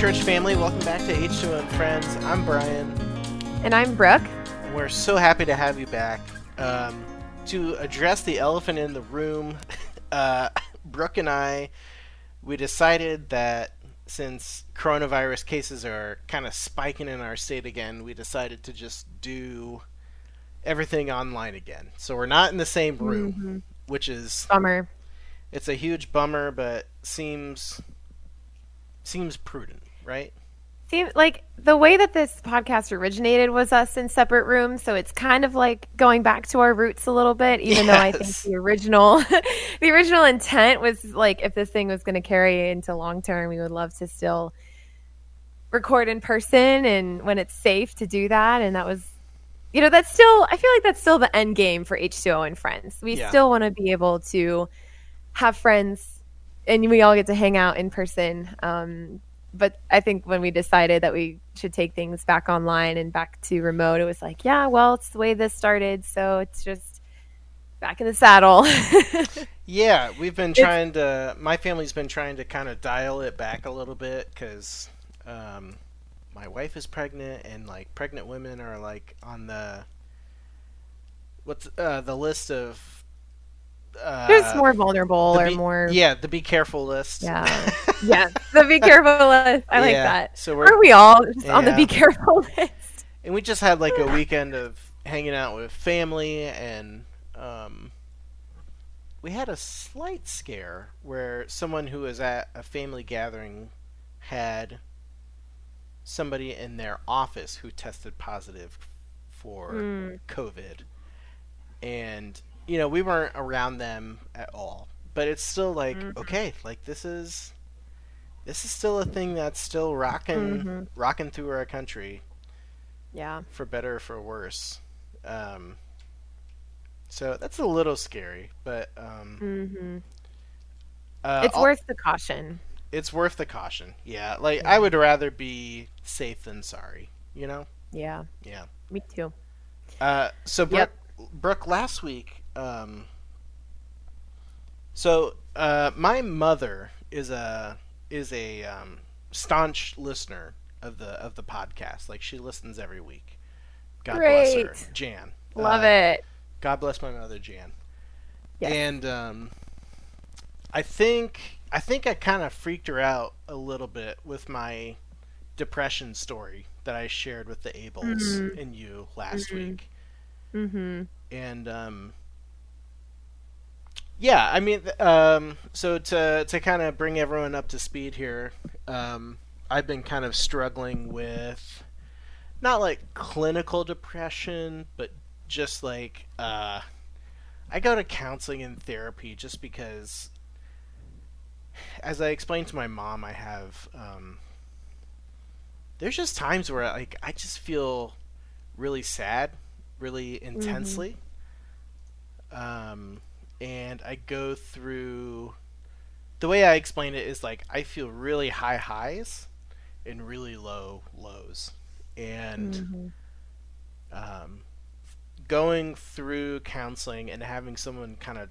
church family. Welcome back to H2O and Friends. I'm Brian. And I'm Brooke. We're so happy to have you back. Um, to address the elephant in the room, uh, Brooke and I, we decided that since coronavirus cases are kind of spiking in our state again, we decided to just do everything online again. So we're not in the same room, mm-hmm. which is bummer. It's a huge bummer, but seems seems prudent, right? Seems like the way that this podcast originated was us in separate rooms, so it's kind of like going back to our roots a little bit. Even yes. though I think the original, the original intent was like if this thing was going to carry into long term, we would love to still record in person and when it's safe to do that. And that was, you know, that's still I feel like that's still the end game for H2O and friends. We yeah. still want to be able to have friends and we all get to hang out in person. Um, but I think when we decided that we should take things back online and back to remote, it was like, yeah, well, it's the way this started, so it's just back in the saddle. yeah, we've been trying it's... to. My family's been trying to kind of dial it back a little bit because um, my wife is pregnant, and like pregnant women are like on the what's uh, the list of uh, There's more vulnerable or more. Yeah, the be careful list. Yeah, yeah, the be careful list. I like that. So we're, are we all yeah. on the be careful list? And we just had like a weekend of hanging out with family, and um, we had a slight scare where someone who was at a family gathering had somebody in their office who tested positive for mm. COVID, and you know, we weren't around them at all. But it's still like, mm-hmm. okay, like this is this is still a thing that's still rocking mm-hmm. rocking through our country. Yeah. For better or for worse. Um, so that's a little scary, but um, mm-hmm. uh, it's I'll, worth the caution. It's worth the caution. Yeah, like I would rather be safe than sorry. You know. Yeah. Yeah. Me too. Uh, so Brooke, yep. Brooke, last week um, so uh, my mother is a is a um, staunch listener of the of the podcast. Like she listens every week. God Great. bless her, Jan. Love uh, it. God bless my mother, Jan. Yes. And um, I think I think I kind of freaked her out a little bit with my depression story that I shared with the Abels mm-hmm. and you last mm-hmm. week. Mm-hmm. And um, yeah, I mean, um, so to to kind of bring everyone up to speed here, um, I've been kind of struggling with not like clinical depression, but just like uh, I go to counseling and therapy just because, as I explained to my mom, I have um, there's just times where like I just feel really sad, really mm-hmm. intensely. Mm-hmm. Um, and I go through. The way I explain it is like I feel really high highs and really low lows, and mm-hmm. um, going through counseling and having someone kind of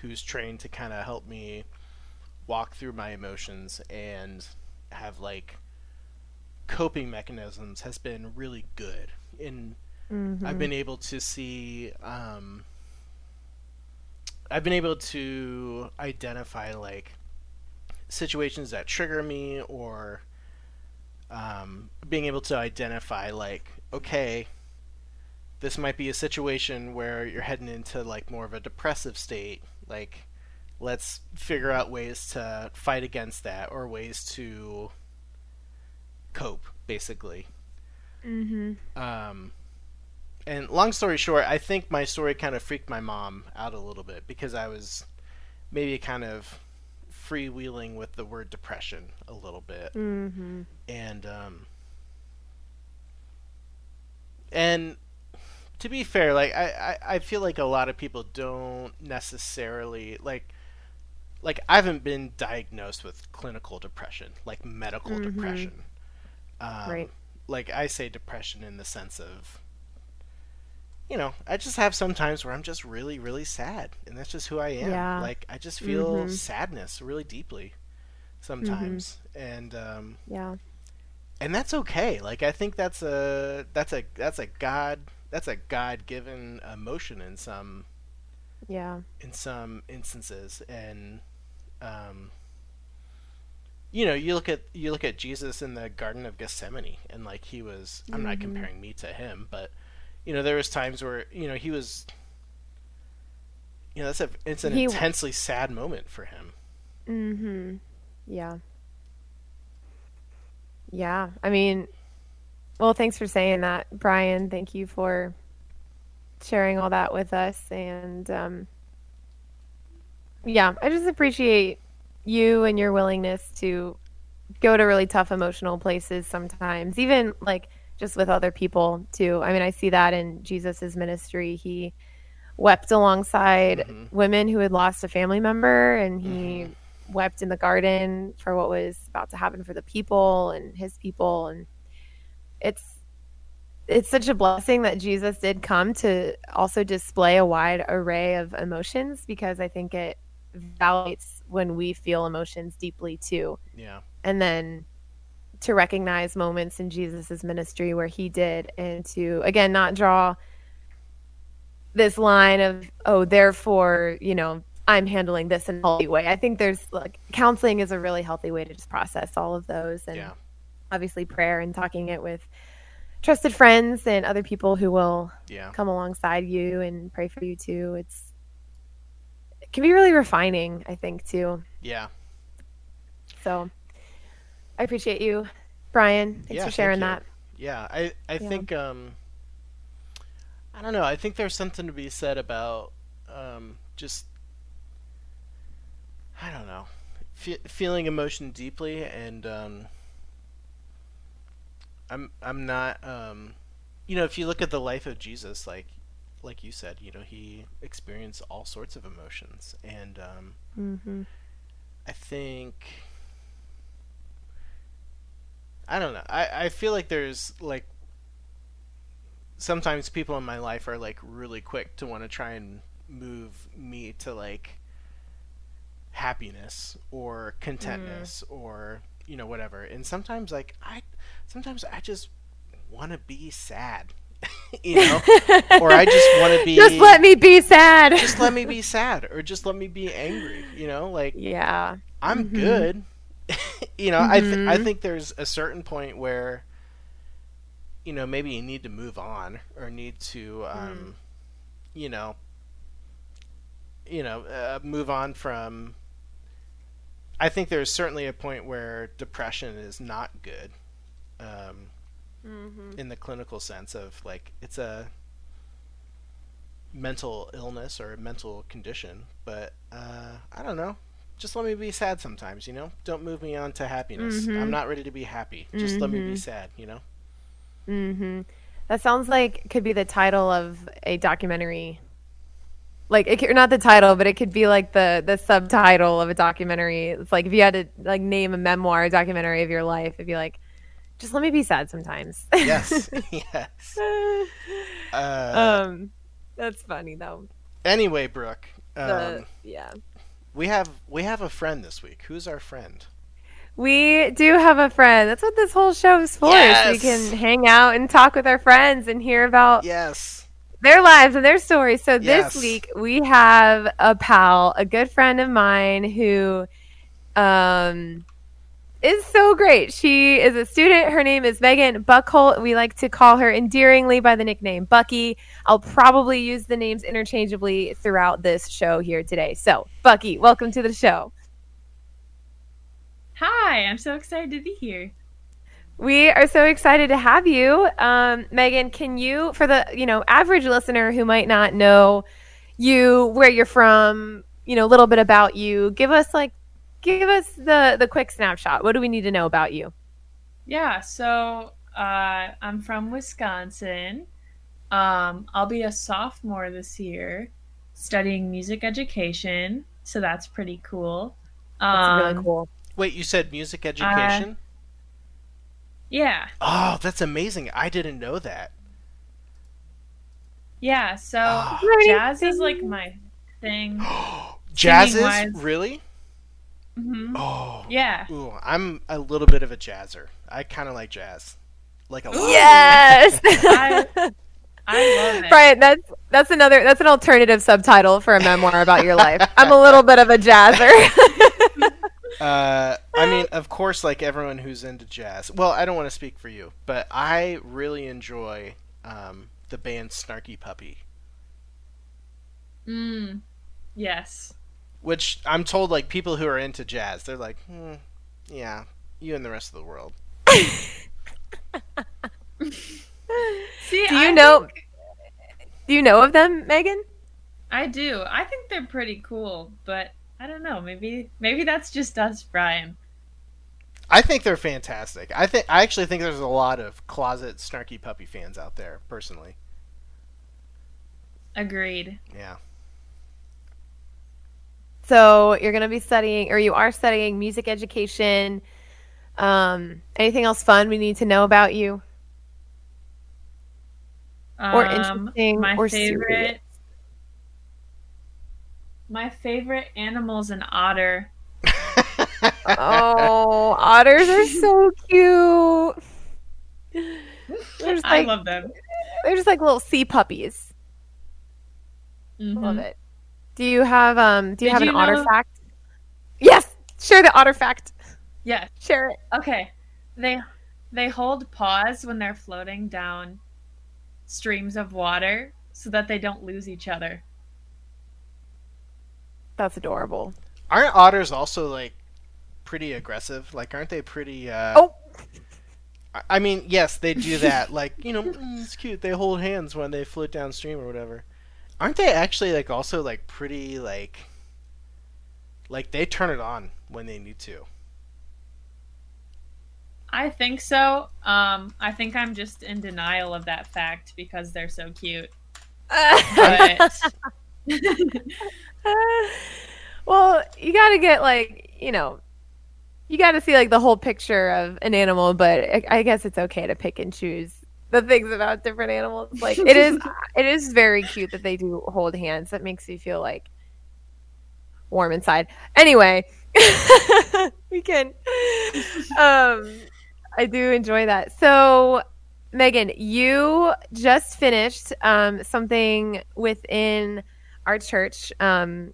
who's trained to kind of help me walk through my emotions and have like coping mechanisms has been really good and mm-hmm. i've been able to see um, I've been able to identify like situations that trigger me or um, being able to identify like okay this might be a situation where you're heading into like more of a depressive state like let's figure out ways to fight against that or ways to cope basically mm-hmm. um, and long story short, I think my story kind of freaked my mom out a little bit because I was maybe kind of freewheeling with the word depression a little bit, mm-hmm. and um, and to be fair, like I, I, I feel like a lot of people don't necessarily like like I haven't been diagnosed with clinical depression, like medical mm-hmm. depression. Um, right. Like I say depression in the sense of you know, I just have some times where I'm just really, really sad, and that's just who I am. Yeah. Like I just feel mm-hmm. sadness really deeply. sometimes, and um, Yeah. and that's okay. Like I think that's a that's a that's a God that's a God given emotion in some Yeah. in some instances, and um, you know you look at you look at Jesus in the Garden of Gethsemane, and like he was. I'm not Mhm. comparing me to him, but you know there was times where you know he was. You know, that's a it's an He- intensely sad moment for him. Mm-hmm. Yeah. Yeah. I mean, well, thanks for saying that, Brian. Thank you for sharing all that with us. And um, yeah, I just appreciate you and your willingness to go to really tough emotional places sometimes, even like just with other people too. I mean, I see that in Jesus's ministry. He wept alongside Mhm. women who had lost a family member and he wept in the garden for what was about to happen for the people and his people and it's it's such a blessing that Jesus did come to also display a wide array of emotions because I think it validates when we feel emotions deeply too Yeah. and then to recognize moments in Jesus's ministry where he did and to again not draw this line of oh therefore you know I'm handling this in a healthy way. I think there's like counseling is a really healthy way to just process all of those and Yeah. obviously prayer and talking it with trusted friends and other people who will Yeah. come alongside you and pray for you too. It's it can be really refining, I think, too. Yeah. So I appreciate you, Brian. Thanks Yeah, for sharing you. that. Yeah, I I Yeah. think um I don't know. I think there's something to be said about um just I don't know. Fe- feeling emotion deeply and um I'm I'm not um you know, if you look at the life of Jesus like like you said, you know, he experienced all sorts of emotions and um hmm I think I don't know. I, I feel like there's like sometimes people in my life are like really quick to want to try and move me to like happiness or contentness or you know whatever. And sometimes like I sometimes I just want to be sad. you know? or I just want to be Just let me be sad. just let me be sad or just let me be angry, you know? Like yeah. I'm Mhm. good. you know, I th- I Mhm. think there's a certain point where you know, maybe you need to move on or need to um you know, you know, uh, move on from I think there's certainly a point where depression is not good. Um Mm-hmm. in the clinical sense of like it's a mental illness or a mental condition but uh, i don't know just let me be sad sometimes you know don't move me on to happiness Mhm. i'm not ready to be happy just let me be Mhm. sad you know hmm That sounds like could be the title of a documentary. Like it could, not the title, but it could be like the the subtitle of a documentary. It's like if you had to like name a memoir a documentary of your life, it'd be like, just let me be sad sometimes. yes yes uh, um, that's funny though. anyway brooke um, The, yeah. We have we have a friend this week who's our friend We do have a friend. That's what this whole show is for. is we can hang out and talk with our friends and hear about yes their lives and their stories. So this Yes. week we have a pal, a good friend of mine who um is so great. She is a student. Her name is Megan Buckholt. We like to call her endearingly by the nickname Bucky. I'll probably use the names interchangeably throughout this show here today. So, Bucky, welcome to the show. Hi, I'm so excited to be here. We are so excited to have you. Um, Megan, can you, for the you know average listener who might not know you, where you're from, you know, a little bit about you, give us like, give us the the quick snapshot. What do we need to know about you? Yeah, so uh, I'm from Wisconsin. Um, I'll be a sophomore this year, studying music education. So that's pretty cool. That's Um, really cool. wait you said music education Yeah, oh that's amazing i didn't know that yeah. So Ah. jazz is like my thing. jazz is Singing-wise. really Mhm. Oh, Yeah. Ooh, I'm a little bit of a jazzer. I kind of like jazz, like a lot. Yes. I- I love it. Brian, that's that's another that's an alternative subtitle for a memoir about your life. I'm a little bit of a jazzer. Uh, I mean, of course, like everyone who's into jazz. Well, I don't want to speak for you, but I really enjoy um, the band Snarky Puppy, Mm. Yes. Which I'm told like people who are into jazz, they're like, hmm, yeah, you and the rest of the world. See, Do you I know- think- Do you know of them, Megan? I do. I think they're pretty cool, but I don't know. Maybe maybe that's just us, Brian. I think they're fantastic. I think I actually think there's a lot of closet Snarky Puppy fans out there, personally. Agreed. Yeah. So you're going to be studying, or you are studying music education. Um, anything else fun we need to know about you, or Um, interesting, my or favorite. serious? My favorite animal is an otter. Oh, otters are so cute. They're I love them. they're just like little sea puppies. Mhm. Love it. Do you have um? Do you Did have you an otter fact? Yes, share the otter fact. Yes. Share it. Okay. They they hold paws when they're floating down streams of water so that they don't lose each other. That's adorable. Aren't otters also like pretty aggressive? Like, aren't they pretty? Uh, Oh. I- I mean, yes, they do that. like, you know, mm, it's cute. They hold hands when they float downstream or whatever. Aren't they actually like also like pretty like? Like they turn it on when they need to. I think so. Um, I think I'm just in denial of that fact because they're so cute. But well, you got to get like you know, you got to see like the whole picture of an animal. But I- I guess it's okay to pick and choose the things about different animals. Like it is, it is very cute that they do hold hands. That makes you feel like warm inside. Anyway, we can. Um, I do enjoy that. So, Megan, you just finished um, something within our church um,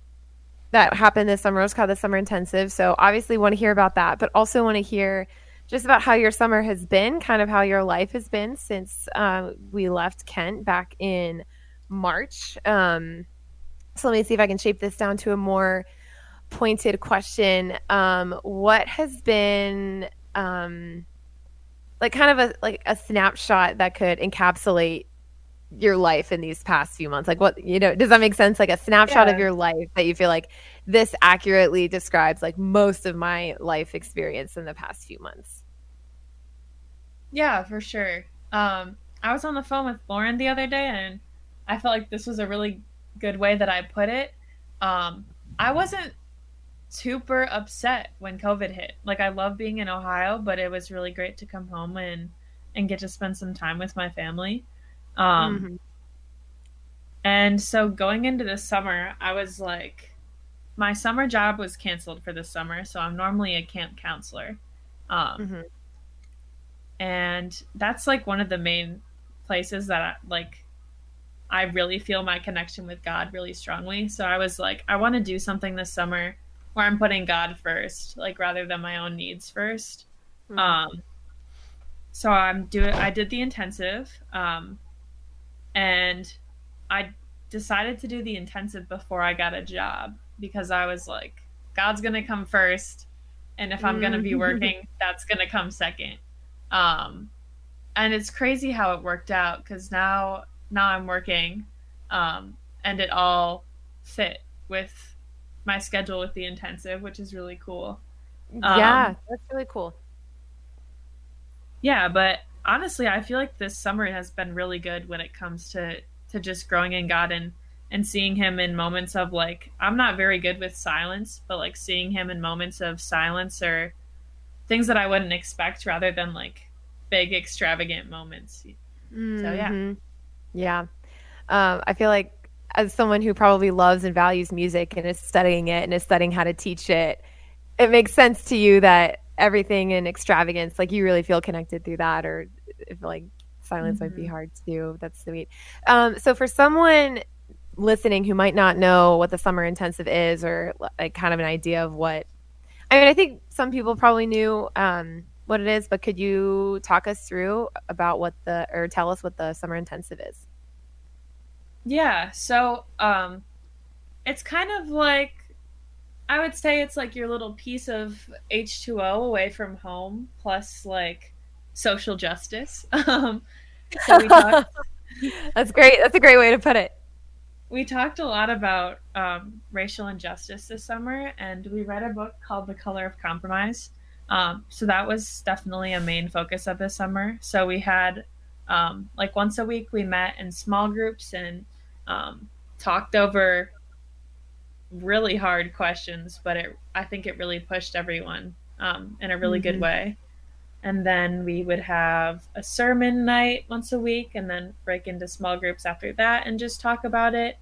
that happened this summer. It was called the Summer Intensive. So, obviously, want to hear about that, but also want to hear just about how your summer has been, kind of how your life has been since uh, we left Kent back in March. Um, so, let me see if I can shape this down to a more pointed question. Um, what has been um, like kind of a like a snapshot that could encapsulate your life in these past few months? Like what you know, does that make sense? Like a snapshot of your life that you feel like this accurately describes like most of my life experience in the past few months. yeah, for sure. Um, I was on the phone with Lauren the other day, and I felt like this was a really good way that I put it. Um, I wasn't super upset when COVID hit. Like I love being in Ohio, but it was really great to come home and and get to spend some time with my family. Um, Mhm. And so going into the summer, I was like, my summer job was canceled for the summer, so I'm normally a camp counselor. Um, Mhm. and that's like one of the main places that I, like I really feel my connection with God really strongly. So I was like, I want to do something this summer where I'm putting God first, like rather than my own needs 1st Mhm. Um, so I'm doing. I did the intensive, um, and I decided to do the intensive before I got a job because I was like, God's gonna come first, and if I'm gonna be Mhm. working, that's gonna come second. Um, and it's crazy how it worked out because now now I'm working, um, and it all fit with my schedule with the intensive, which is really cool. yeah, Um, that's really cool. Yeah, but honestly, I feel like this summer has been really good when it comes to to just growing in God and and seeing Him in moments of like I'm not very good with silence, but like seeing Him in moments of silence or things that I wouldn't expect, rather than like big extravagant moments. So yeah. Mhm. yeah. Um, I feel like as someone who probably loves and values music and is studying it and is studying how to teach it, it makes sense to you that everything in extravagance, like you really feel connected through that, or if like silence mm-hmm. might be mm-hmm. hard to do. That's sweet. Um, so for someone listening who might not know what the summer intensive is, or like kind of an idea of what, I mean, I think some people probably knew um, what it is, but could you talk us through about what the or tell us what the summer intensive is? Yeah. So um, it's kind of like I would say it's like your little piece of H2O away from home, plus like social justice. Um, so we talked, That's great. That's a great way to put it. We talked a lot about um, racial injustice this summer, and we read a book called The Color of Compromise. Um, so that was definitely a main focus of the summer. So we had um, like once a week, we met in small groups and um, talked over really hard questions, but it I think it really pushed everyone um, in a really mm-hmm. good way. And then we would have a sermon night once a week, and then break into small groups after that and just talk about it.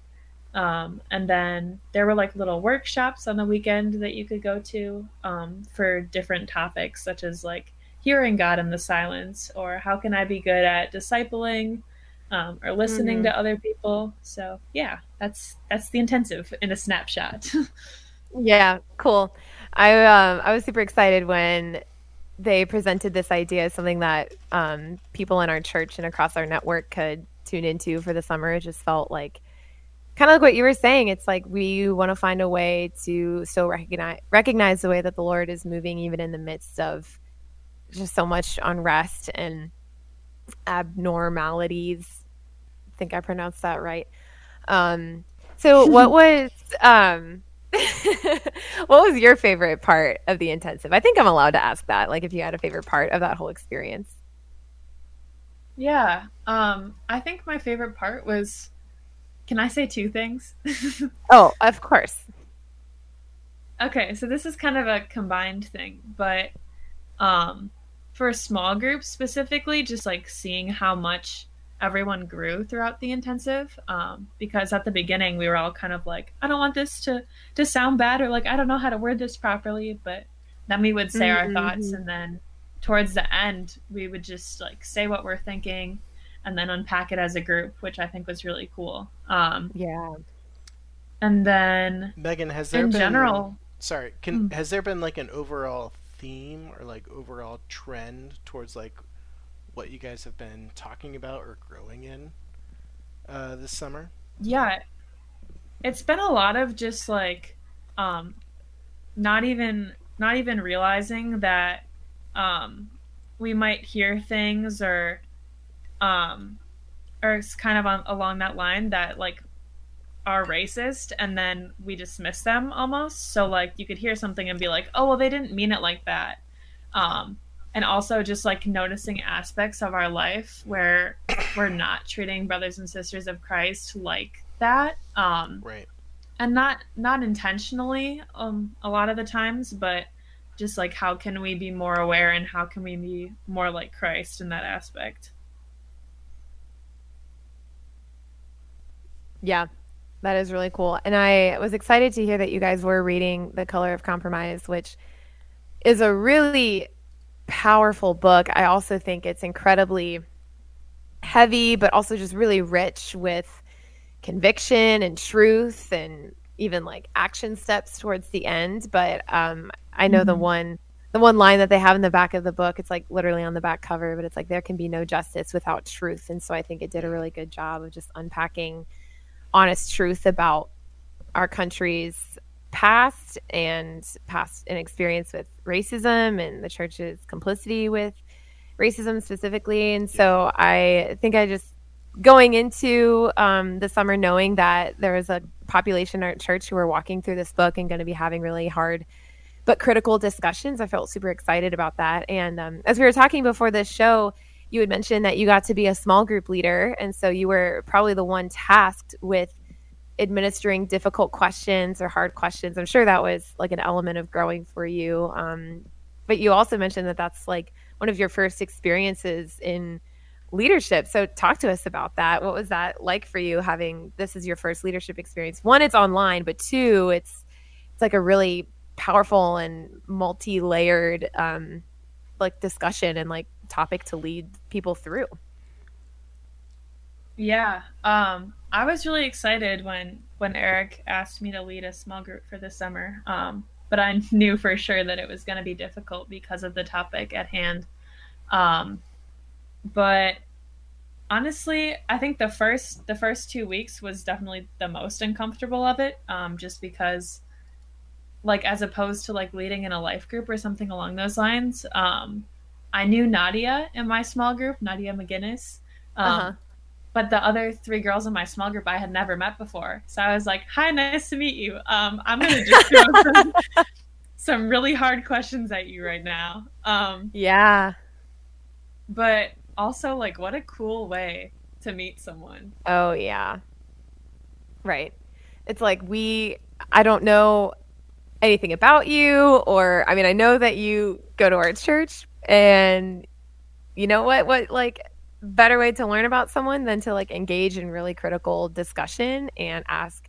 Um, and then there were like little workshops on the weekend that you could go to um, for different topics, such as like hearing God in the silence, or how can I be good at discipling, um, or listening mm-hmm. to other people. So yeah, that's that's the intensive in a snapshot. yeah, cool. I um, I was super excited when they presented this idea as something that um, people in our church and across our network could tune into for the summer. It just felt like kind of like what you were saying. It's like we want to find a way to still recognize recognize the way that the Lord is moving, even in the midst of just so much unrest and abnormalities. I think I pronounced that right. Um, so, what was um, what was your favorite part of the intensive? I think I'm allowed to ask that. Like, if you had a favorite part of that whole experience. Yeah, um, I think my favorite part was. Can I say two things? oh, of course. Okay, so this is kind of a combined thing, but um, for a small groups specifically, just like seeing how much everyone grew throughout the intensive um, because at the beginning we were all kind of like i don't want this to to sound bad or like i don't know how to word this properly but then we would say mm-hmm. our thoughts and then towards the end we would just like say what we're thinking and then unpack it as a group which i think was really cool um, yeah and then megan has there in been, general sorry can mm-hmm. has there been like an overall theme or like overall trend towards like what you guys have been talking about or growing in uh, this summer? Yeah, it's been a lot of just like um, not even not even realizing that um, we might hear things or um, or it's kind of on, along that line that like are racist and then we dismiss them almost. So like you could hear something and be like oh well they didn't mean it like that. Um and also just like noticing aspects of our life where we're not treating brothers and sisters of Christ like that. Um, right. And not not intentionally um, a lot of the times, but just like how can we be more aware and how can we be more like Christ in that aspect. Yeah, that is really cool. And I was excited to hear that you guys were reading The Color of Compromise, which is a really powerful book. I also think it's incredibly heavy, but also just really rich with conviction and truth and even like action steps towards the end. But um, I know mm-hmm. the one the one line that they have in the back of the book, it's like literally on the back cover, but it's like there can be no justice without truth. And so I think it did a really good job of just unpacking honest truth about our country's past and past an experience with racism and the church's complicity with racism specifically. And so I think I just going into um, the summer knowing that there was a population at church who were walking through this book and going to be having really hard but critical discussions. I felt super excited about that. And um, as we were talking before this show, you had mentioned that you got to be a small group leader. And so you were probably the one tasked with administering difficult questions or hard questions. I'm sure that was like an element of growing for you. Um, but you also mentioned that that's like one of your first experiences in leadership. So talk to us about that. What was that like for you having this is your first leadership experience? One, it's online, but two, it's it's like a really powerful and multi-layered um, like discussion and like topic to lead people through. Yeah, um, I was really excited when when Eric asked me to lead a small group for the summer. Um, but I knew for sure that it was going to be difficult because of the topic at hand. Um, but honestly, I think the first the first two weeks was definitely the most uncomfortable of it, um, just because, like, as opposed to like leading in a life group or something along those lines, um, I knew Nadia in my small group, Nadia McGinnis. Um, uh-huh. But the other three girls in my small group I had never met before. So I was like, "Hi, nice to meet you. Um, I'm gonna just throw some, some really hard questions at you right now." Um, yeah. But also, like, what a cool way to meet someone. Oh yeah. Right. It's like we. I don't know anything about you, or I mean, I know that you go to our church, and you know what? What like better way to learn about someone than to like engage in really critical discussion and ask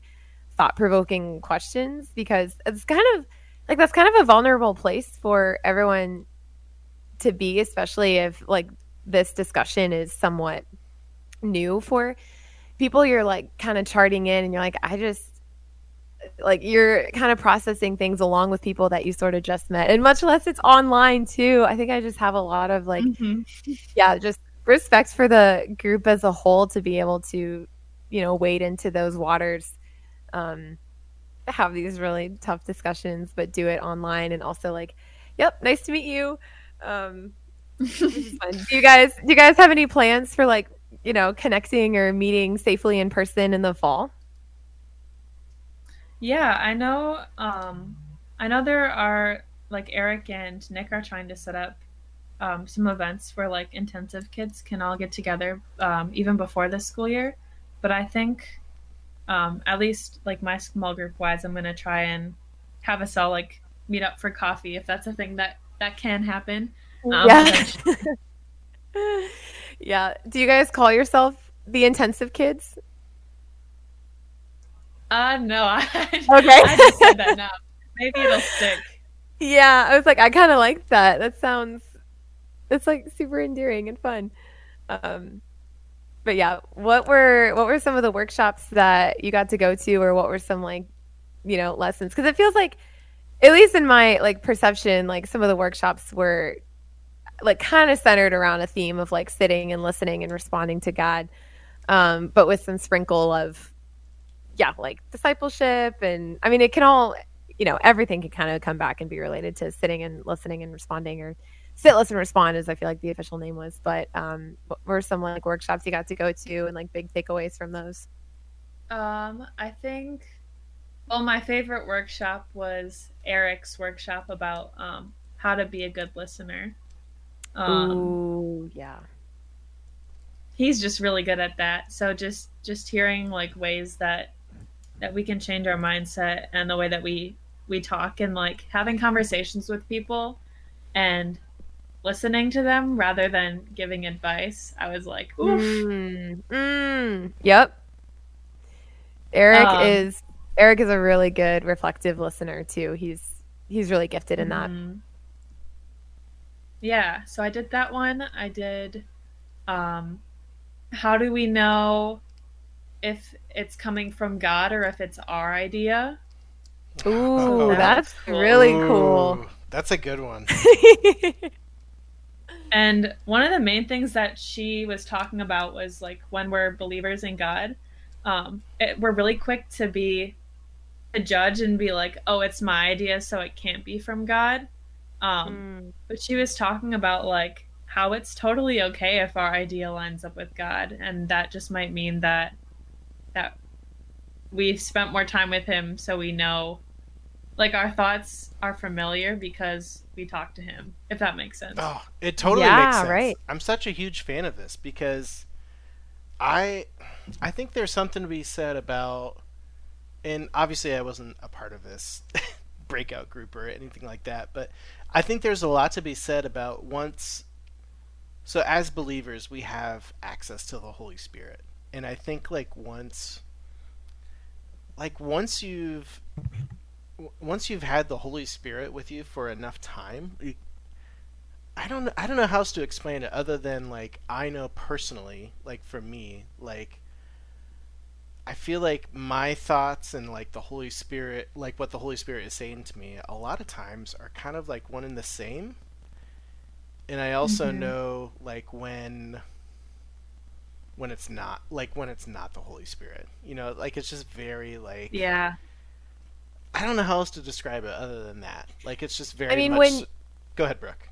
thought provoking questions because it's kind of like that's kind of a vulnerable place for everyone to be, especially if like this discussion is somewhat new for people. You're like kind of charting in and you're like, I just like you're kind of processing things along with people that you sort of just met. And much less it's online too. I think i just have a lot of like mm-hmm. yeah just respect for the group as a whole to be able to you know wade into those waters um have these really tough discussions but do it online and also like yep nice to meet you um do you guys do you guys have any plans for like you know connecting or meeting safely in person in the fall yeah, I know. Um, I know there are like Eric and Nick are trying to set up um, some events where like intensive kids can all get together um, even before the school year. But I think, um, at least like my small group wise, I'm gonna try and have us all like meet up for coffee if that's a thing that that can happen. Um, yeah. yeah. Do you guys call yourself the intensive kids? Uh, no. I, okay. I just said that now. Maybe it'll stick. Yeah, I was like, I kind of like that. That sounds, it's like super endearing and fun. Um, but yeah, what were what were some of the workshops that you got to go to, or what were some like, you know, lessons? Because it feels like, at least in my like perception, like some of the workshops were like kind of centered around a theme of like sitting and listening and responding to God, um, but with some sprinkle of yeah, like discipleship and I mean it can all you know, everything can kind of come back and be related to sitting and listening and responding or sit, listen, respond is I feel like the official name was. But um what were some like workshops you got to go to and like big takeaways from those? Um, I think well my favorite workshop was Eric's workshop about um how to be a good listener. Um, Ooh, yeah. He's just really good at that. So just just hearing like ways that that we can change our mindset and the way that we we talk and like having conversations with people and listening to them rather than giving advice. I was like, oof. Mm, mm, yep. Eric um, is Eric is a really good reflective listener too. He's he's really gifted in that. Mm-hmm. Yeah, so I did that one. I did um how do we know if it's coming from God or if it's our idea. Ooh, oh, that's cool. really cool. That's a good one. and one of the main things that she was talking about was like when we're believers in God, um, it, we're really quick to be a judge and be like, "Oh, it's my idea, so it can't be from God." Um, mm. But she was talking about like how it's totally okay if our idea lines up with God, and that just might mean that that we've spent more time with him so we know like our thoughts are familiar because we talk to him if that makes sense. Oh it totally yeah, makes sense. right. I'm such a huge fan of this because i i think there's something to be said about and obviously i wasn't a part of this breakout group or anything like that but i think there's a lot to be said about once so as believers we have access to the holy spirit. And I think like once like once you've w- once you've had the Holy Spirit with you for enough time, you, I don't I don't know how else to explain it other than like I know personally, like for me, like I feel like my thoughts and like the Holy Spirit, like what the Holy Spirit is saying to me, a lot of times are kind of like one and the same. And I also Mhm. know like when when it's not like when it's not the Holy Spirit. You know, like it's just very like Yeah. I don't know how else to describe it other than that. Like it's just very I mean, much when- Go ahead, Brooke.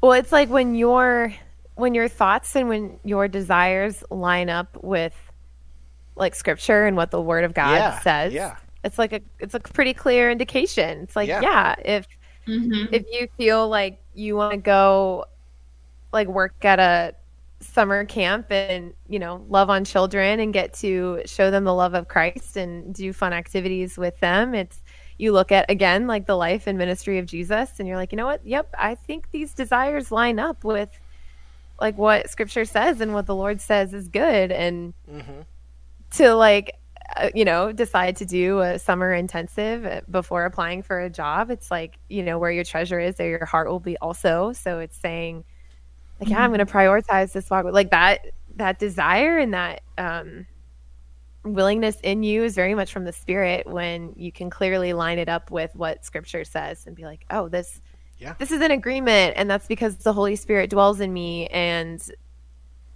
Well, it's like when your when your thoughts and when your desires line up with like scripture and what the word of God Yeah, says. yeah. It's like a it's a pretty clear indication. It's like, Yeah. yeah, if Mm-hmm. if you feel like you want to go like work at a summer camp and you know love on children and get to show them the love of christ and do fun activities with them. It's you look at again like the life and ministry of jesus and you're like you know what? Yep i think these desires line up with like what scripture says and what the lord says is good. And Mm-hmm. to like uh, you know decide to do a summer intensive uh, before applying for a job it's like you know where your treasure is there your heart will be also. So it's saying like yeah i'm going to prioritize this walk like that that desire and that um willingness in you is very much from the spirit when you can clearly line it up with what scripture says and be like oh this Yeah. this is an agreement and that's because the holy spirit dwells in me and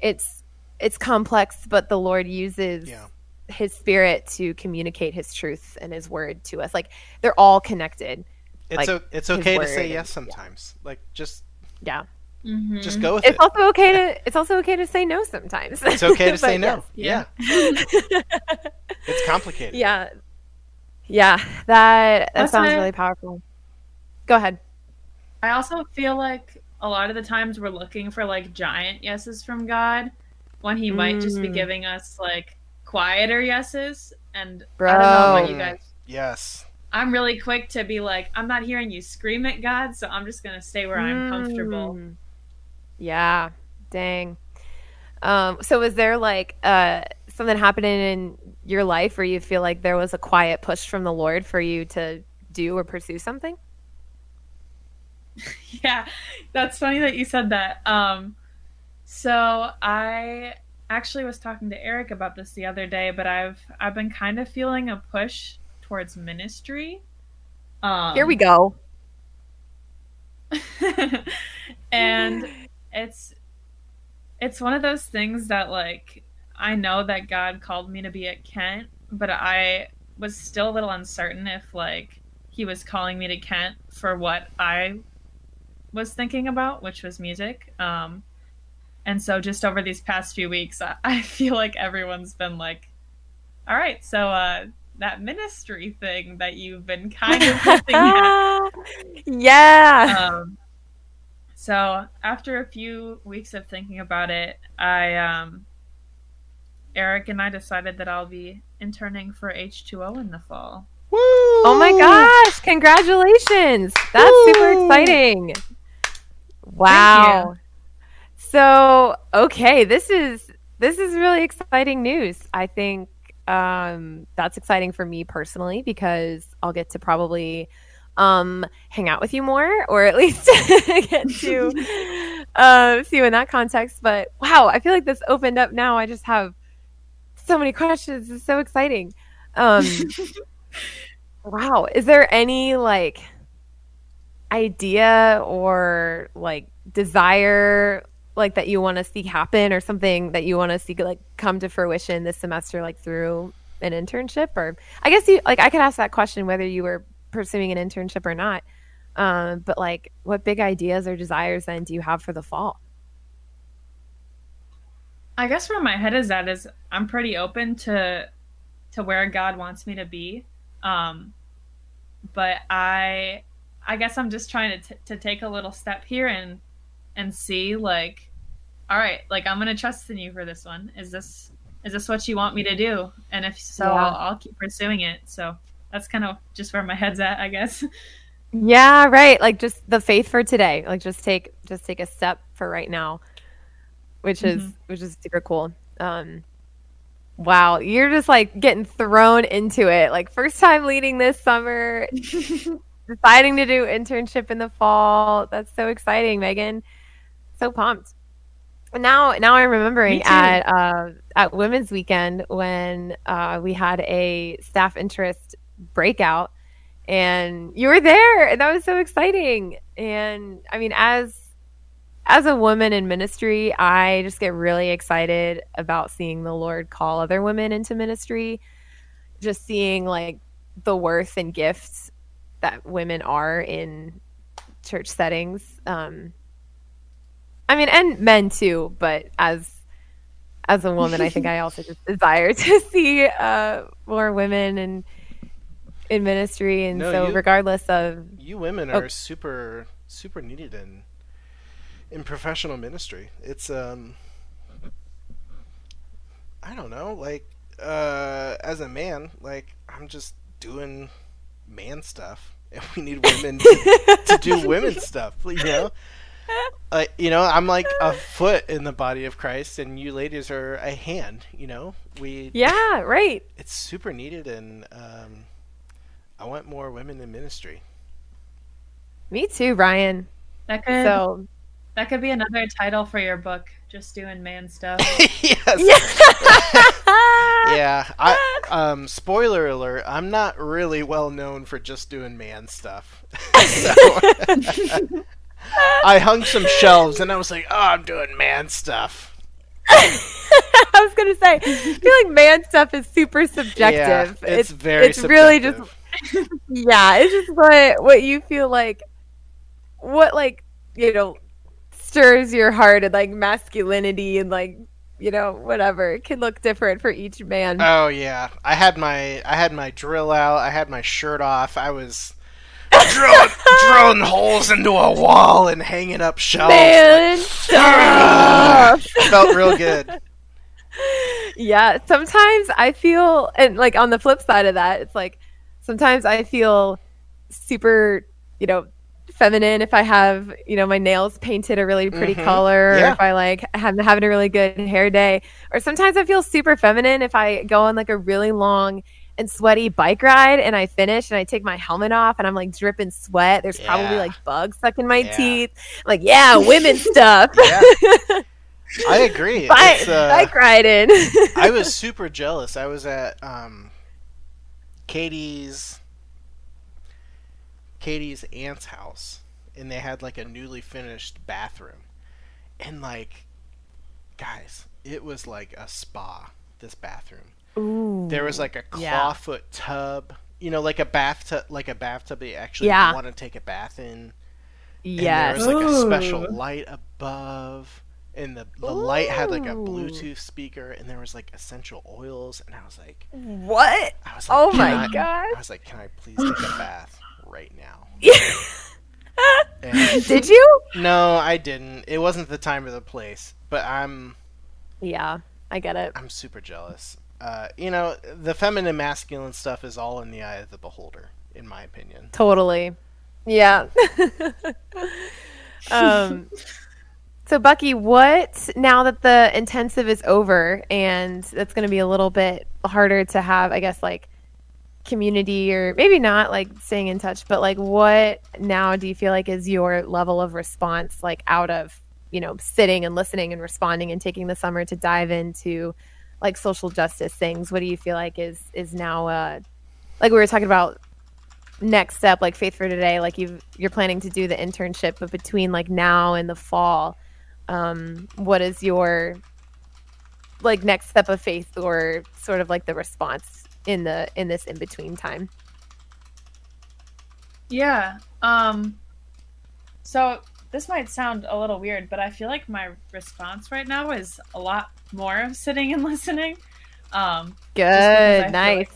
it's it's complex but the lord uses Yeah. his spirit to communicate his truth and his word to us like they're all connected It's Like, o- it's okay to say yes sometimes. Like just yeah Mm-hmm. just go with it's it. also okay to it's also okay to say no sometimes It's okay to say no. yes, Yeah. It's complicated. yeah yeah that that Plus sounds I- really powerful go ahead I also feel like a lot of the times we're looking for like giant yeses from God when he might just be Mm. giving us like quieter yeses. And I don't know about you guys. Yes. I'm really quick to be like, I'm not hearing you scream at God, so I'm just gonna stay where I'm comfortable. Yeah. Dang. Um, so was there like uh something happening in your life where you feel like there was a quiet push from the Lord for you to do or pursue something? yeah that's funny that you said that um so i actually was talking to eric about this the other day but i've i've been kind of feeling a push towards ministry um Here we go. and it's it's one of those things that like i know that god called me to be at kent but i was still a little uncertain if like he was calling me to kent for what i was thinking about which was music um and so just over these past few weeks i, I feel like everyone's been like all right so uh that ministry thing that you've been kind of hinting at yeah. um, so after a few weeks of thinking about it, I um, Eric and I decided that I'll be interning for H2O in the fall. Woo! oh my gosh, congratulations. That's super exciting. Wow. So, okay, this is this is really exciting news. I think um, that's exciting for me personally because I'll get to probably um, hang out with you more, or at least get to uh, see you in that context. But wow, I feel like this opened up now. I just have so many questions. It's so exciting. Um, wow, is there any like idea or like desire like that you want to see happen or something that you want to see like come to fruition this semester like through an internship or i guess you like i could ask that question whether you were pursuing an internship or not um, but like what big ideas or desires then do you have for the fall I guess where my head is at is I'm pretty open to to where God wants me to be, um, but I I guess I'm just trying to t- to take a little step here and and see like, all right, like I'm gonna trust in you for this one. Is this is this what you want me to do? And if so, Yeah. I'll, I'll keep pursuing it. So that's kind of just where my head's at, I guess. yeah right like just the faith for today like just take just take a step for right now which is which is super cool um Wow, you're just like getting thrown into it. Like first time leading this summer, deciding to do internship in the fall. That's so exciting, Megan. So pumped. And now, now I'm remembering at uh, at Women's Weekend when uh, we had a staff interest breakout, and you were there, and that was so exciting. And I mean, as as a woman in ministry, I just get really excited about seeing the Lord call other women into ministry. Just seeing like the worth and gifts that women are in church settings. Um, I mean, and men too, but as as a woman, I think I also just desire to see uh, more women in in ministry, and No, so you- regardless of You women Oh. are super super needed in in professional ministry. It's um I don't know, like uh as a man, like I'm just doing man stuff and we need women to, to do women stuff, you know? Uh, you know, I'm like a foot in the body of Christ and you ladies are a hand, you know? We yeah, right. it's super needed and um I want more women in ministry. Me too, Ryan. That could So that could be another title for your book. Just doing man stuff. yes. yeah. I um spoiler alert, I'm not really well known for just doing man stuff. so I hung some shelves and I was like, "Oh, I'm doing man stuff." I was gonna say, I feel like man stuff is super subjective. Yeah, it's, very it's really just subjective. Yeah, it's just what what you feel like, what like you know stirs your heart and like masculinity and like you know whatever. It can look different for each man. Oh yeah. I had my I had my drill out, I had my shirt off. I was drilling, drilling holes into a wall and hanging up shelves. man stuff. Felt real good. yeah sometimes i feel and like on the flip side of that it's like sometimes i feel super you know feminine if i have you know my nails painted a really pretty Mhm. color or if i like have having a really good hair day or sometimes i feel super feminine if i go on like a really long and sweaty bike ride and i finish and i take my helmet off and i'm like dripping sweat there's probably like bugs stuck in my Yeah. teeth like yeah women stuff Yeah. I agree. bike, uh, bike riding I was super jealous. I was at um, Katie's Katie's aunt's house, and they had like a newly finished bathroom, and like, guys, it was like a spa. This bathroom. Ooh. There was like a Yeah. clawfoot tub, you know, like a bathtub, like a bathtub that you actually Yeah. want to take a bath in. Yeah. yes there was like a special light above, and the the light had like a Bluetooth speaker, and there was like essential oils, and I was like, What? I was like, Oh my I-" gosh. I was like, can I please take a bath right now? And Did you? no, I didn't. It wasn't the time or the place, but I'm Yeah, I get it. I'm super jealous. Uh, you know, the feminine masculine stuff is all in the eye of the beholder, in my opinion. Totally. Yeah. um so Bucky, what now that the intensive is over and that's going to be a little bit harder to have, I guess like community or maybe not like staying in touch, but like what now do you feel like is your level of response like out of, you know, sitting and listening and responding and taking the summer to dive into like social justice things? What do you feel like is is now uh like we were talking about next step like faith for today like you you're planning to do the internship but between like now and the fall um what is your like next step of faith or sort of like the response in the in this in between time Yeah. Um so this might sound a little weird, but I feel like my response right now is a lot more of sitting and listening. Um good I feel nice like-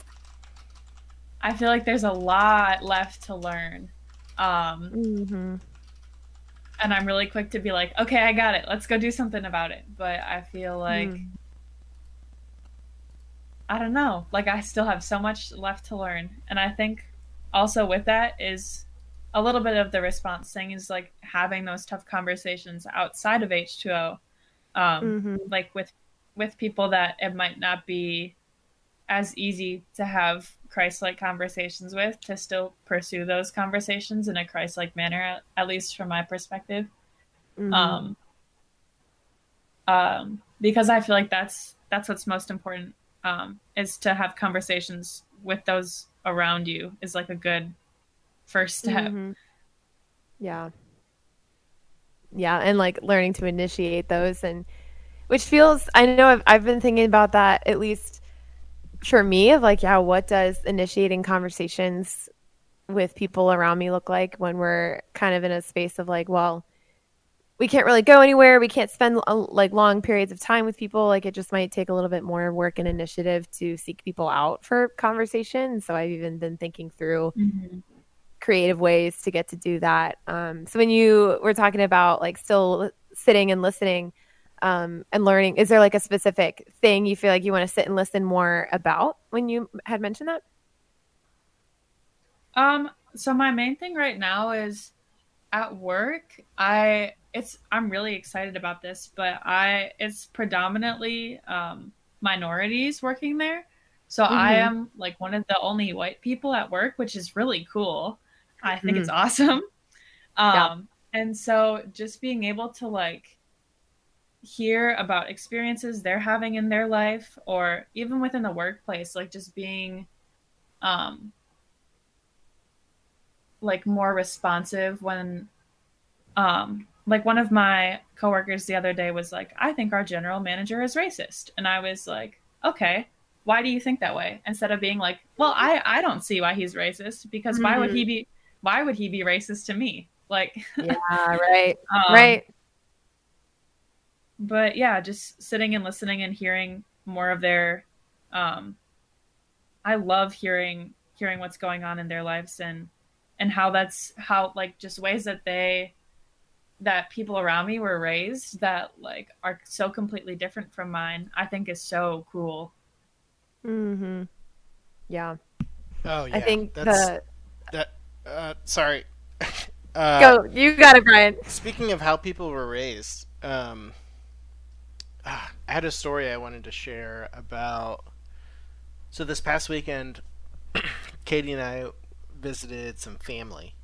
I feel like there's a lot left to learn. Um hmm and I'm really quick to be like, "Okay, I got it. Let's go do something about it." But I feel like Mm. I don't know. Like I still have so much left to learn. And I think also with that is a little bit of the response thing is like having those tough conversations outside of H2O. Um Mhm. like with with people that it might not be as easy to have Christ-like conversations with to still pursue those conversations in a Christ-like manner, at least from my perspective. Mm-hmm. Um, um, because I feel like that's that's what's most important um, is to have conversations with those around you is like a good first step. Mm-hmm. Yeah. Yeah, and like learning to initiate those and which feels I know I've I've been thinking about that at least for me of like yeah, what does initiating conversations with people around me look like when we're kind of in a space of like, well, we can't really go anywhere. We can't spend uh, like long periods of time with people. Like it just might take a little bit more work and initiative to seek people out for conversation. So I've even been thinking through mm-hmm. creative ways to get to do that. Um, so when you were talking about like still sitting and listening um, and learning, is there like a specific thing you feel like you want to sit and listen more about when you had mentioned that? Um, so my main thing right now is at work, I it's I'm really excited about this, but I it's predominantly um, minorities working there. So mm-hmm. I am like one of the only white people at work, which is really cool. I think mm-hmm. it's awesome. Um, yeah. and so just being able to like hear about experiences they're having in their life or even within the workplace, like just being um like more responsive when um like one of my coworkers the other day was like, I think our general manager is racist. And I was like, okay, why do you think that way? Instead of being like, well, I, I don't see why he's racist because mm-hmm. why would he mm-hmm. be, why would he be racist to me? Like, yeah, right. um, right. But yeah, just sitting and listening and hearing more of their, um, I love hearing, hearing what's going on in their lives and, and how that's how like just ways that they that people around me were raised that like are so completely different from mine i think is so cool. Mm-hmm. Yeah. Oh yeah. i think That's, the that uh sorry. Uh, go you got it brian. speaking of how people were raised um uh, i had a story i wanted to share about so this past weekend katie and i visited some family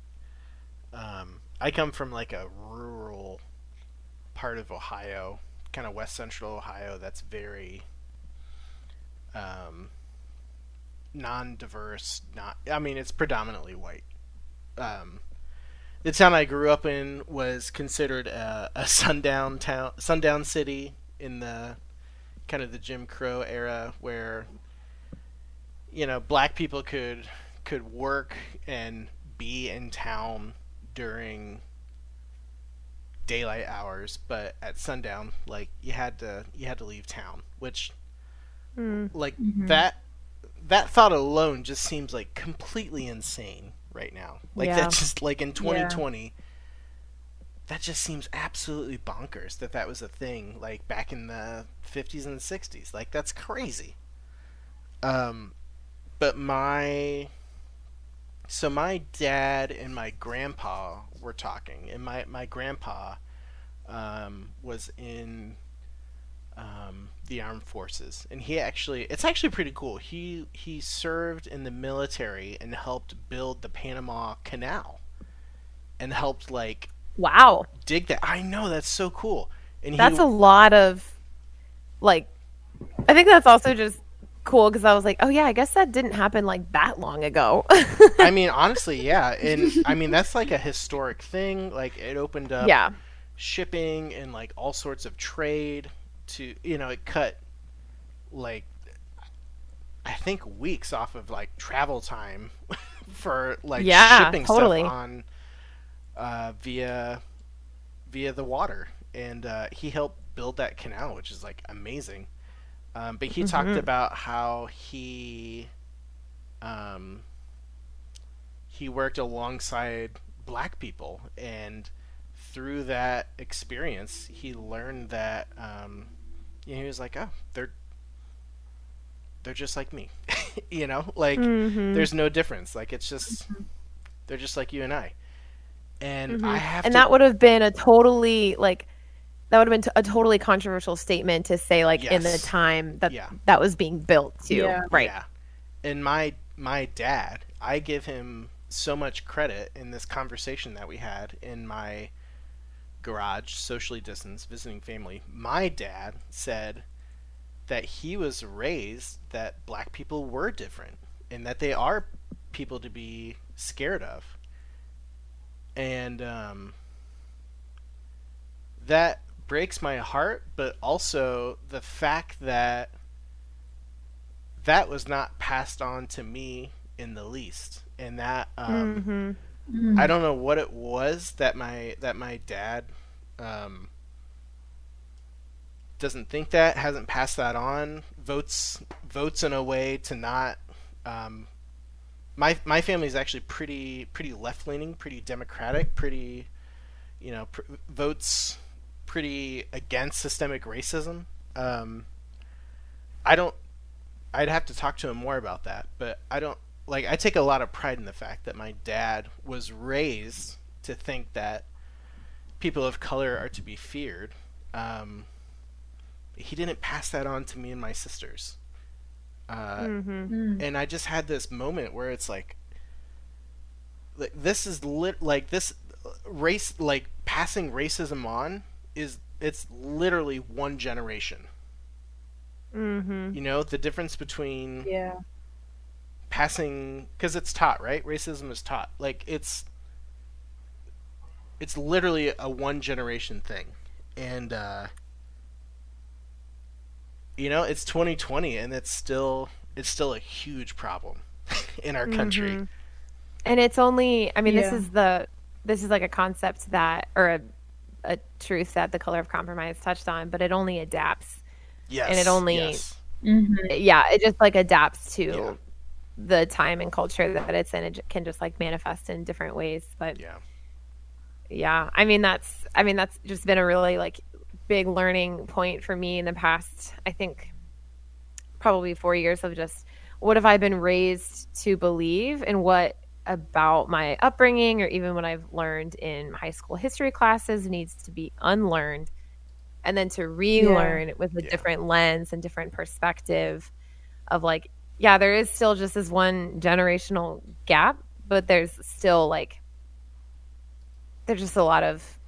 um I come from like a rural part of Ohio, kind of west central Ohio. That's very um, non-diverse. Not, I mean, it's predominantly white. Um, the town I grew up in was considered a, a sundown town, sundown city in the kind of the Jim Crow era, where you know black people could could work and be in town during daylight hours, but at sundown, like you had to you had to leave town, which mm. like mm-hmm. that that thought alone just seems like completely insane right now. Like yeah. that just like in 2020 yeah. That just seems absolutely bonkers that that was a thing like back in the 50s and 60s. Like that's crazy. Um but my so my dad and my grandpa were talking, and my my grandpa um, was in um, the armed forces, and he actually it's actually pretty cool. He he served in the military and helped build the Panama Canal, and helped like wow dig that. I know that's so cool. And that's he, a lot of like. I think that's also just cool because I was like, oh yeah, I guess that didn't happen like that long ago. I mean, honestly, yeah, and I mean that's like a historic thing. Like it opened up yeah. shipping and like all sorts of trade to you know it cut like I think weeks off of like travel time for like yeah, shipping totally. stuff on uh, via via the water, and uh, he helped build that canal, which is like amazing. Um, but he mm-hmm. talked about how he um, he worked alongside black people, and through that experience, he learned that um, you know, he was like, oh, they're they're just like me, you know, like mm-hmm. there's no difference. Like it's just mm-hmm. they're just like you and I. And mm-hmm. I have and to... that would have been a totally like that would have been t- a totally controversial statement to say like in the time that Yeah. that was being built too. Yeah. Right. Yeah. And my my dad, I give him so much credit in this conversation that we had in my garage, socially distanced, visiting family. My dad said that he was raised that black people were different and that they are people to be scared of. And um, that breaks my heart, but also the fact that that was not passed on to me in the least. And that um, Mhm. I don't know what it was that my that my dad um, doesn't think that hasn't passed that on votes votes in a way to not um, my my family is actually pretty pretty left leaning pretty democratic pretty you know pr- votes pretty against systemic racism um, I don't I'd have to talk to him more about that but I don't like I take a lot of pride in the fact that my dad was raised to think that people of color are to be feared. Um, he didn't pass that on to me and my sisters. Uh, Mhm. Mm. and I just had this moment where it's like, like this is lit like this race like passing racism on is it's literally one generation. Mhm. You know the difference between Yeah. passing because it's taught right racism is taught like it's it's literally a one generation thing and uh you know it's 2020 and it's still it's still a huge problem in our country Mhm. And it's only I mean this is the this is like a concept that or a a truth that the color of compromise touched on, but it only adapts. yes and it only- yes. hmm Yeah, it just like adapts to Yeah. the time and culture that it's in. It can just like manifest in different ways. But yeah yeah, I mean that's I mean that's just been a really like big learning point for me in the past. I think probably four years of just what have I been raised to believe and what about my upbringing or even what I've learned in high school history classes needs to be unlearned and then to relearn with a Yeah. different lens and different perspective of like yeah there is still just this one generational gap but there's still like there's just a lot of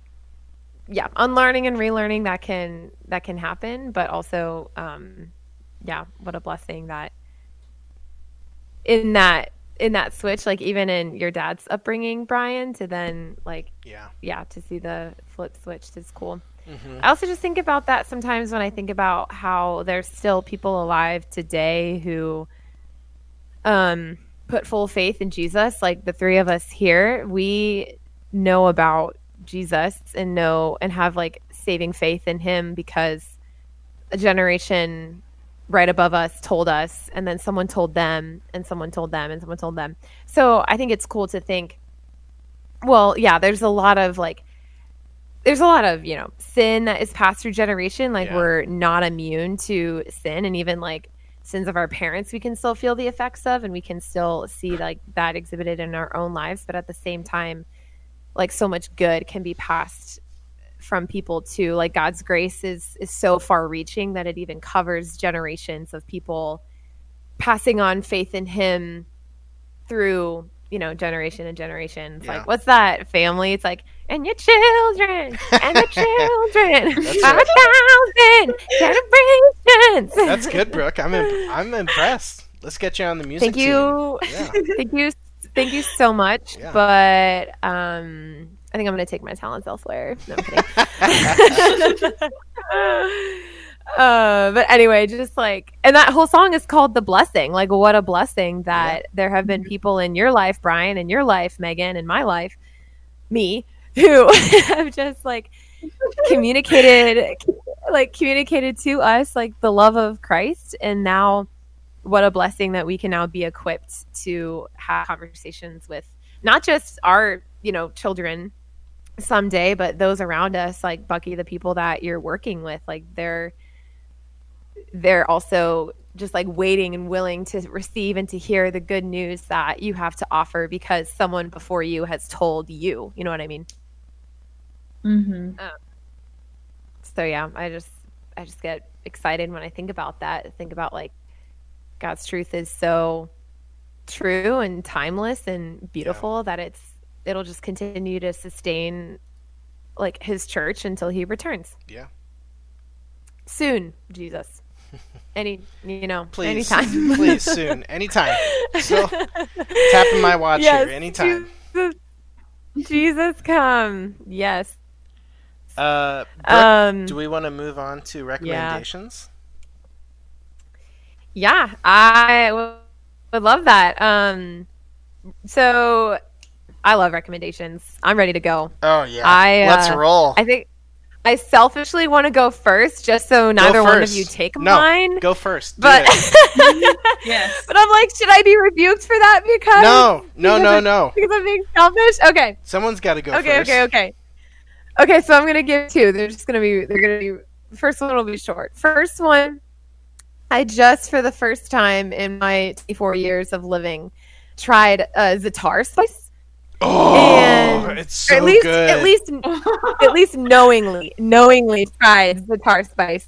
yeah unlearning and relearning that can that can happen but also um yeah what a blessing that in that in that switch like even in your dad's upbringing brian to then like yeah. yeah to see the flip switch is cool. Hmm I also just think about that sometimes when I think about how there's still people alive today who um put full faith in Jesus. Like the three of us here, we know about Jesus and know and have like saving faith in him because a generation right above us told us and then someone told them and someone told them and someone told them. So I think it's cool to think well, yeah, there's a lot of like there's a lot of you know sin that is passed through generation like Yeah. we're not immune to sin and even like sins of our parents we can still feel the effects of and we can still see like that exhibited in our own lives but at the same time like so much good can be passed from people to like god's grace is is so far reaching that it even covers generations of people passing on faith in him through you know generation and generation. It's Yeah. like what's that family? It's like and your children and the children of a thousand generations. That's good brooke. I'm im- i'm impressed. Let's get you on the music thank you. Yeah. thank you thank you so much Yeah. but um i think i'm gonna take my talents elsewhere. No, I'm kidding. uh but anyway just like and that whole song is called the blessing. Like what a blessing that there have been people in your life brian in your life megan in my life me who have just like communicated like communicated to us like the love of christ. And now what a blessing that we can now be equipped to have conversations with not just our you know children someday but those around us like bucky the people that you're working with like they're they're also just like waiting and willing to receive and to hear the good news that you have to offer because someone before you has told you. You know what i mean? Hmm so yeah, I just I just get excited when I think about that. I think about like God's truth is so true and timeless and beautiful yeah. that it's it'll just continue to sustain like his church until he returns. Yeah. Soon, Jesus. Any, you know, please, anytime. please, soon, anytime. So, tapping my watch yes, here, anytime. Jesus, Jesus, come, yes. Uh, Brooke, um, do we want to move on to recommendations? Yeah, yeah I w- would love that. Um, so I love recommendations. I'm ready to go. Oh yeah, I, let's uh, roll. I think I selfishly want to go first, just so neither one of you take no, mine. Go first. but yes, but I'm like, should I be rebuked for that? Because no, no, no, of, no. Because I'm being selfish. Okay. Someone's got to go. Okay, first. okay, okay. Okay, so I'm gonna give two. They're just gonna be. They're gonna be. First one will be short. First one, I just for the first time in my 24 years of living tried uh, Zatar spice. Oh, and it's so at least, good. At least, at least knowingly, knowingly tried Zatar tar spice.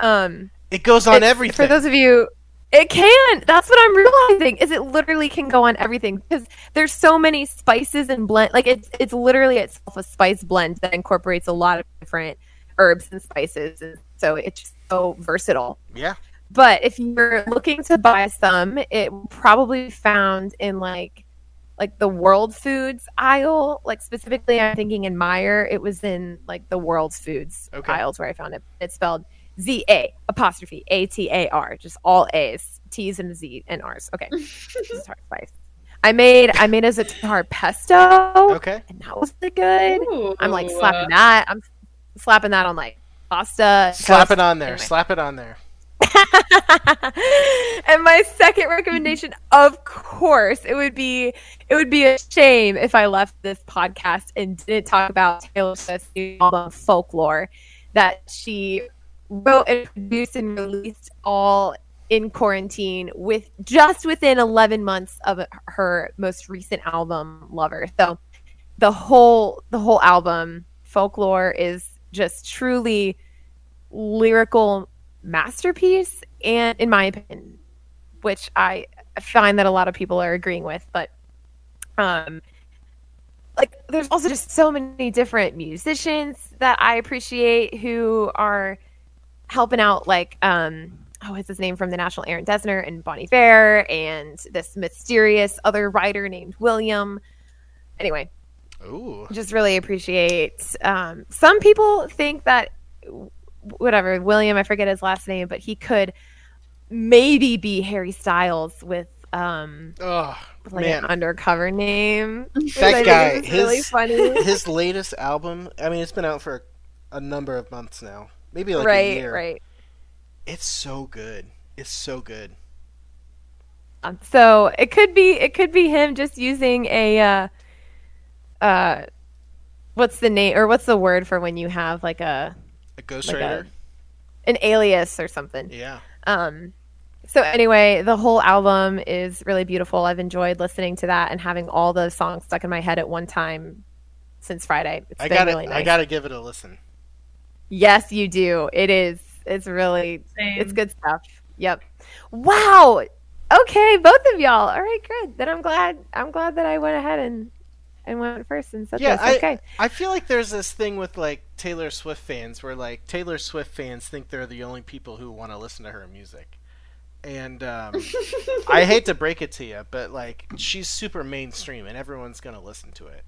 Um, it goes on everything. For those of you, it can. That's what I'm realizing. Is it literally can go on everything because there's so many spices and blend. Like it's it's literally itself a spice blend that incorporates a lot of different herbs and spices, and so it's just so versatile. Yeah. But if you're looking to buy some, it probably found in like like the world foods aisle. Like specifically i'm thinking in Meijer it was in like the world foods okay. aisles where i found it. It's spelled z-a apostrophe a-t-a-r just all a's t's and z and r's. Okay. Spice i made i made a zatar pesto okay. and that was really good. Ooh. i'm like slapping that. I'm slapping that on like pasta. Slap it on there. Anyway. slap it on there and my second recommendation, of course, it would be it would be a shame if I left this podcast and didn't talk about Taylor Swift's new album Folklore that she wrote and produced and released all in quarantine with just within 11 months of her most recent album Lover. So the whole the whole album Folklore is just truly lyrical masterpiece and in my opinion which i find that a lot of people are agreeing with but um like there's also just so many different musicians that i appreciate who are helping out like um oh what's his name from the national aaron dessner and Bon Iver and this mysterious other writer named william anyway Ooh. just really appreciate um some people think that whatever William, I forget his last name, but he could maybe be Harry Styles with um oh, like man. an undercover name. That guy, his really funny. his latest album. I mean, it's been out for a, a number of months now, maybe like right, a year. Right, It's so good. It's so good. Um, so it could be it could be him just using a uh uh what's the name or what's the word for when you have like a a ghostwriter? Like an alias or something. Yeah. Um, so anyway, the whole album is really beautiful. I've enjoyed listening to that and having all the songs stuck in my head at one time since Friday. It's I got really nice. I got to give it a listen. Yes, you do. It is. It's really. Same. It's good stuff. Yep. Wow. Okay, both of y'all. All right, good. Then I'm glad. I'm glad that I went ahead and and went first and said yeah, this. Okay. I, I feel like there's this thing with like Taylor Swift fans where like Taylor Swift fans think they're the only people who want to listen to her music. And um, I hate to break it to you, but like she's super mainstream and everyone's going to listen to it.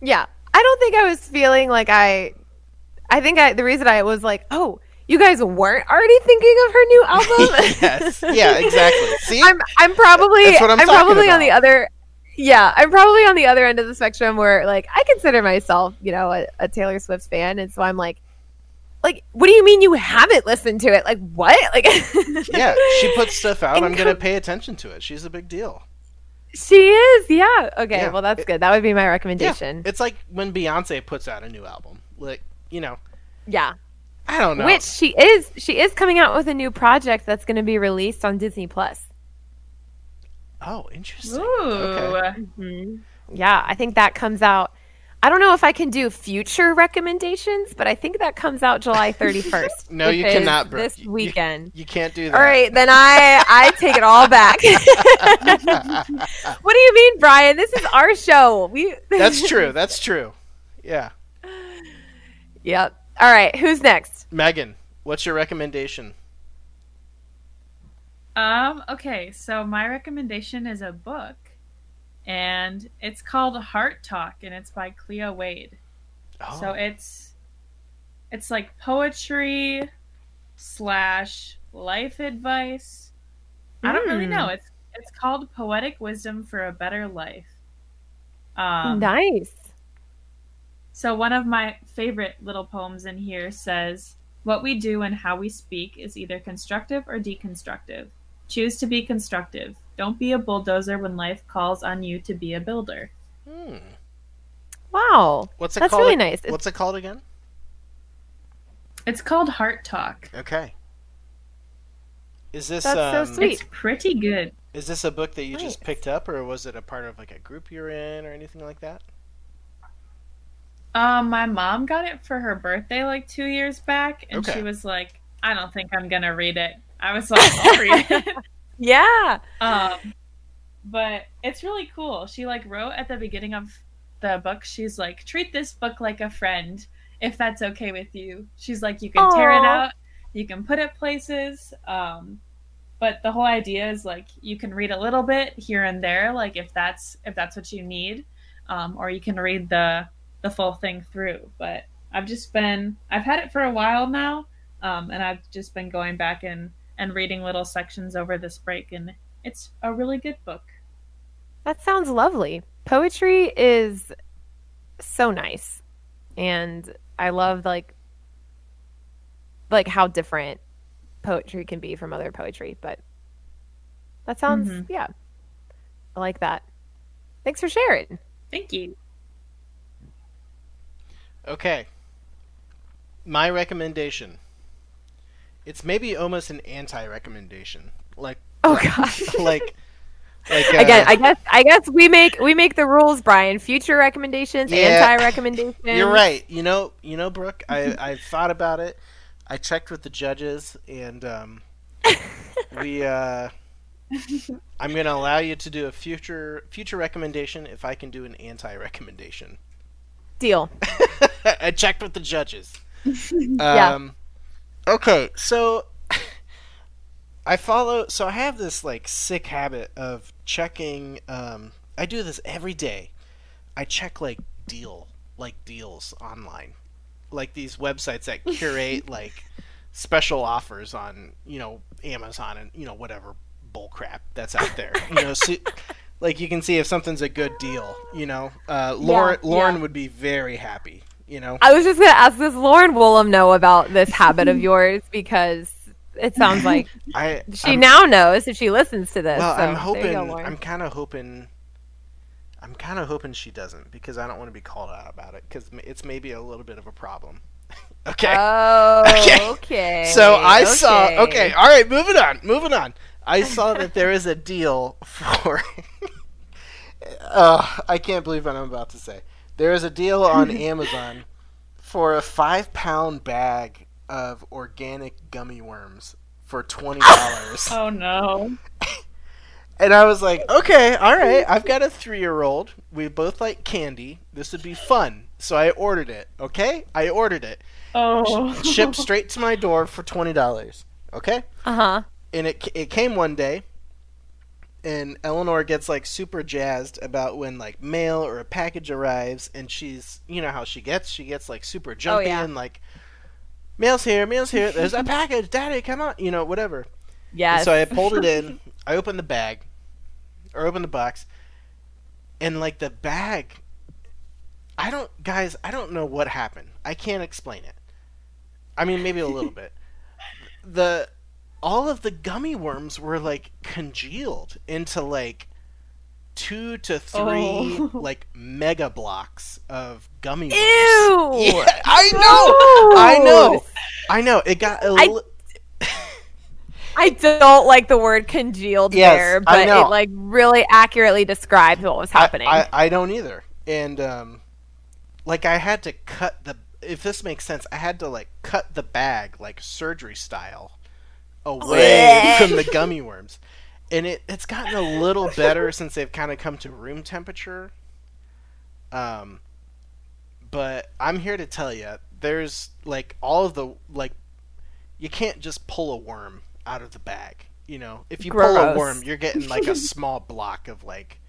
Yeah. I don't think I was feeling like I I think I the reason I was like, "Oh, you guys weren't already thinking of her new album?" yes. Yeah, exactly. See? I'm I'm probably I'm, I'm probably about. on the other yeah, I'm probably on the other end of the spectrum where like I consider myself, you know, a, a, Taylor Swift fan, and so I'm like, like, what do you mean you haven't listened to it? Like, what? Like, yeah, she puts stuff out. I'm gonna pay attention to it. She's a big deal. She is, yeah. Okay, yeah. well that's it, good. That would be my recommendation. Yeah. It's like when Beyonce puts out a new album, like you know. Yeah. I don't know. Which she is, she is coming out with a new project that's going to be released on Disney Plus. Oh, interesting. Ooh. Okay. Mm-hmm. Yeah, I think that comes out. I don't know if I can do future recommendations, but I think that comes out July 31st. No, you cannot, Brooke. This You- you- weekend. You can't do that. All right, then I I take it all back. what do you mean, Brian? This is our show. We That's true. That's true. Yeah. Yep. All right, who's next? Megan, what's your recommendation? Um, okay, so my recommendation is a book, and it's called Heart Talk, and it's by Cleo Wade. Oh, So it's it's like poetry slash life advice. I don't really Mm. know. It's it's called Poetic Wisdom for a Better Life. Um, nice. So one of my favorite little poems in here says, "What we do and how we speak is either constructive or deconstructive. Choose to be constructive. Don't be a bulldozer when life calls on you to be a builder." hmm. Wow. What's it That's called? really nice. What's it called again? It's called Heart Talk. Okay. Is this That's so um, sweet. It's pretty good. is this a book that you just picked up, or was it a part of like a group you're in, or anything like that? Um, my mom got it for her birthday like two years back, and Okay. she was like, "I don't think I'm gonna read it." I was like, "I'll read it." Yeah. Um, but it's really cool. She like wrote at the beginning of the book. She's like, treat this book like a friend, if that's okay with you. She's like, you can tear it out, you can put it places. Um, but the whole idea is like you can read a little bit here and there, like if that's if that's what you need, um, or you can read the the full thing through. But I've just been I've had it for a while now, um, and I've just been going back and and reading little sections over this break, and it's a really good book. That sounds lovely. Poetry is so nice. And I love like like how different poetry can be from other poetry, but that sounds Mhm. yeah. I like that. Thanks for sharing. Thank you. Okay. My recommendation. It's maybe almost an anti-recommendation. Like Oh gosh. like like uh, Again, I guess I guess we make we make the rules, Brian. Future recommendations, Yeah. anti recommendations. You're right. You know, you know, Brooke. I I've thought about it. I checked with the judges, and um, we. Uh, I'm going to allow you to do a future future recommendation if I can do an anti-recommendation. Deal. I checked with the judges. Yeah. Um, okay, so I follow. So I have this like sick habit of checking. Um, I do this every day. I check like deal, like deals online, like these websites that curate like special offers on you know Amazon and you know whatever bull crap that's out there. You know, see, like you can see if something's a good deal. You know, uh, Lauren Yeah, Lauren would be very happy. You know. I was just gonna ask does Lauren Woolham know about this habit of yours because it sounds like I she I'm- now knows if she listens to this. Well, so I'm hoping. go, I'm kind of hoping. I'm kind of hoping she doesn't because I don't want to be called out about it because it's maybe a little bit of a problem. okay. Oh, Okay. okay. so I saw. Okay. All right. Moving on. Moving on. I saw that there is a deal for. uh, I can't believe what I'm about to say. There is a deal on Amazon for a five pound bag of organic gummy worms for twenty dollars. Oh no. And I was like, okay, all right. I've got a three year old. We both like candy. This would be fun. So I ordered it. Okay? I ordered it. Oh. Shipped straight to my door for $20. Okay? Uh huh. And it, it came one day. And Eleanor gets like super jazzed about when like mail or a package arrives. And she's, you know how she gets? She gets like super oh, jumpy yeah. and like, mail's here, mail's here. There's a package. Daddy, come on. You know, whatever. Yeah. So I pulled it in. I opened the bag, or opened the box, and like the bag, I don't, guys, I don't know what happened. I can't explain it. I mean, maybe a little bit. The all of the gummy worms were like congealed into like two to three Oh. like mega blocks of gummy worms. Ew. Yeah, I know. I know. I know. It got a I- li- I don't like the word congealed Yes, there, but it like really accurately describes what was happening. I, I, I don't either. And um, like I had to cut the if this makes sense, I had to like cut the bag like surgery style away from the gummy worms. And it, it's gotten a little better since they've kind of come to room temperature. Um, but I'm here to tell you, there's like all of the like, you can't just pull a worm out of the bag. You know, if you pull a worm, you're getting like a small block of like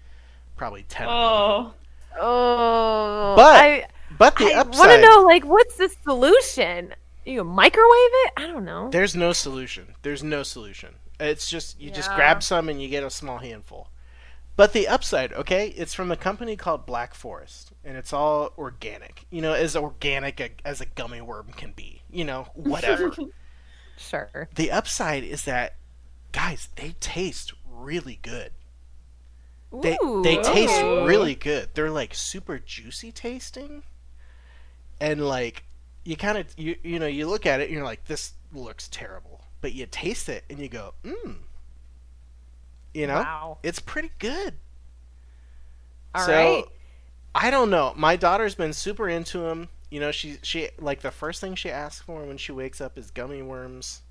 probably ten. Oh, Oh, But I, But the upside I want to know like what's the solution? You microwave it? I don't know. there's no solution. There's no solution. It's just you just grab some and you get a small handful. But the upside, okay, it's from a company called Black Forest, and it's all organic. You know, as organic a, as a gummy worm can be. You know, whatever. Sure. the upside is that, guys, they taste really good. They Ooh, they taste okay. really good. They're like super juicy tasting, and like you kind of you you know you look at it and you're like this looks terrible, but you taste it and you go mmm. You know, Wow. it's pretty good. All so right. I don't know. My daughter's been super into them. You know, she she like the first thing she asks for when she wakes up is gummy worms.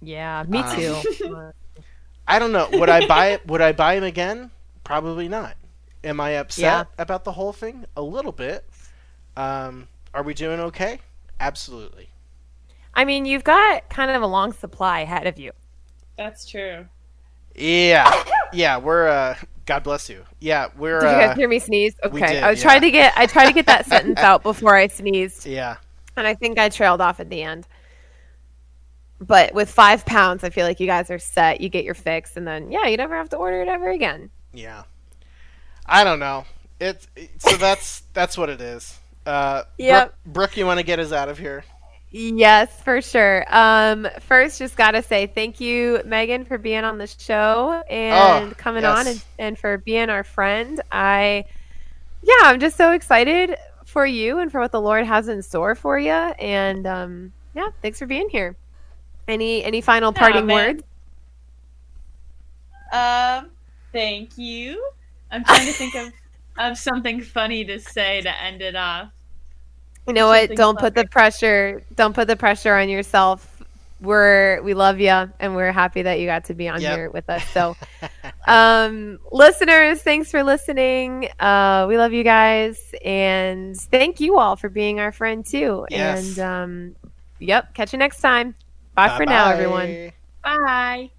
Yeah, me Um, too. I don't know. Would I buy it? would I buy him again? Probably not. Am I upset Yeah. about the whole thing? A little bit. Um, are we doing okay? Absolutely. I mean, you've got kind of a long supply ahead of you. that's true. Yeah. Yeah, we're uh God bless you. Yeah, we're Did you guys uh hear me sneeze? we Okay, did, I was yeah. trying to get I tried to get that sentence out before I sneezed, yeah. and I think I trailed off at the end. But with five pounds, I feel like you guys are set. You get your fix, and then yeah, you never have to order it ever again. Yeah. I don't know. It's it, so that's that's what it is. Uh Yep. Brooke, Brooke, you want to get us out of here? Yes, for sure. Um, first, just gotta say thank you, Megan, for being on the show and Oh, coming yes. on and, and for being our friend. I, yeah, I'm just so excited for you and for what the Lord has in store for you. And um, yeah, thanks for being here. Any any final Yeah, parting man. words? Um, thank you. I'm trying to think of of something funny to say to end it off. You know what? Don't put the pressure. Don't put the pressure on yourself. We're we love you and we're happy that you got to be on Yep. here with us. So, um, listeners, thanks for listening. Uh, we love you guys and thank you all for being our friend too. Yes. And um, yep, catch you next time. Bye for now, everyone. Bye.